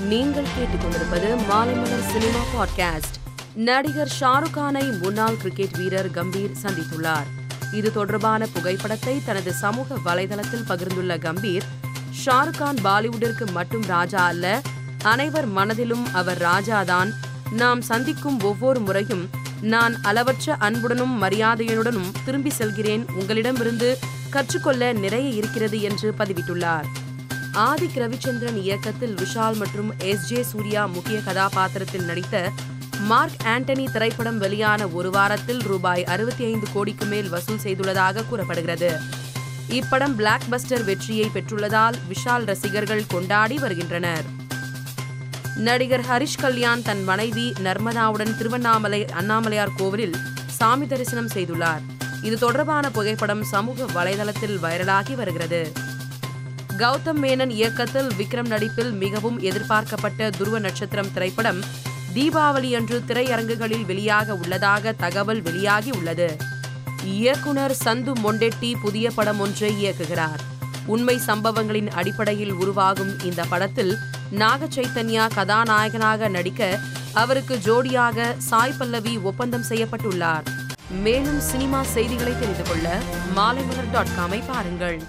நீங்கள் கேட்டுக்கொண்டிருப்பது Maalaimalar cinema podcast. நடிகர் ஷாருக் கானை முன்னாள் கிரிக்கெட் வீரர் கம்பீர் சந்தித்துள்ளார். இது தொடர்பான புகைப்படத்தை தனது சமூக வலைதளத்தில் பகிர்ந்துள்ள கம்பீர் ஷாருக் கான் பாலிவுட்டிற்கு மட்டும் ராஜா அல்ல அனைவர் மனதிலும் அவர் ராஜாதான். நாம் சந்திக்கும் ஒவ்வொரு முறையும் நான் அளவற்ற அன்புடனும் மரியாதையுடனும் திரும்பி செல்கிறேன். உங்களிடமிருந்து கற்றுக்கொள்ள நிறைய இருக்கிறது என்று பதிவிட்டுள்ளார். ஆதிக் ரவிச்சந்திரன் இயக்கத்தில் விஷால் மற்றும் எஸ். ஜே. சூர்யா முக்கிய கதாபாத்திரத்தில் நடித்த மார்க் ஆண்டனி திரைப்படம் வெளியான ஒரு வாரத்தில் ரூபாய் அறுபத்தி ஐந்து கோடிக்கு மேல் வசூல் செய்துள்ளதாக கூறப்படுகிறது. இப்படம் பிளாக் பஸ்டர் வெற்றியை பெற்றுள்ளதால் விஷால் ரசிகர்கள் கொண்டாடி வருகின்றனர். நடிகர் ஹரிஷ் கல்யாண் தன் மனைவி நர்மதாவுடன் திருவண்ணாமலை அண்ணாமலையார் கோவிலில் சாமி தரிசனம் செய்துள்ளார். இது தொடர்பான புகைப்படம் சமூக வலைதளத்தில் வைரலாகி வருகிறது. கௌதம் மேனன் இயக்கத்தில் விக்ரம் நடிப்பில் மிகவும் எதிர்பார்க்கப்பட்ட துருவ நட்சத்திரம் திரைப்படம் தீபாவளி அன்று திரையரங்குகளில் வெளியாக உள்ளதாக தகவல் வெளியாகி உள்ளது. இயக்குனர் சந்து மொண்டெட்டி புதிய படம் ஒன்றை இயக்குகிறார். உண்மை சம்பவங்களின் அடிப்படையில் உருவாகும் இந்த படத்தில் நாக சைத்தன்யா கதாநாயகனாக நடிக்க அவருக்கு ஜோடியாக சாய் பல்லவி ஒப்பந்தம் செய்யப்பட்டுள்ளார். மேலும் சினிமா செய்திகளை தெரிந்து கொள்ள மாலைமலர் டாட் காமை பாருங்கள்.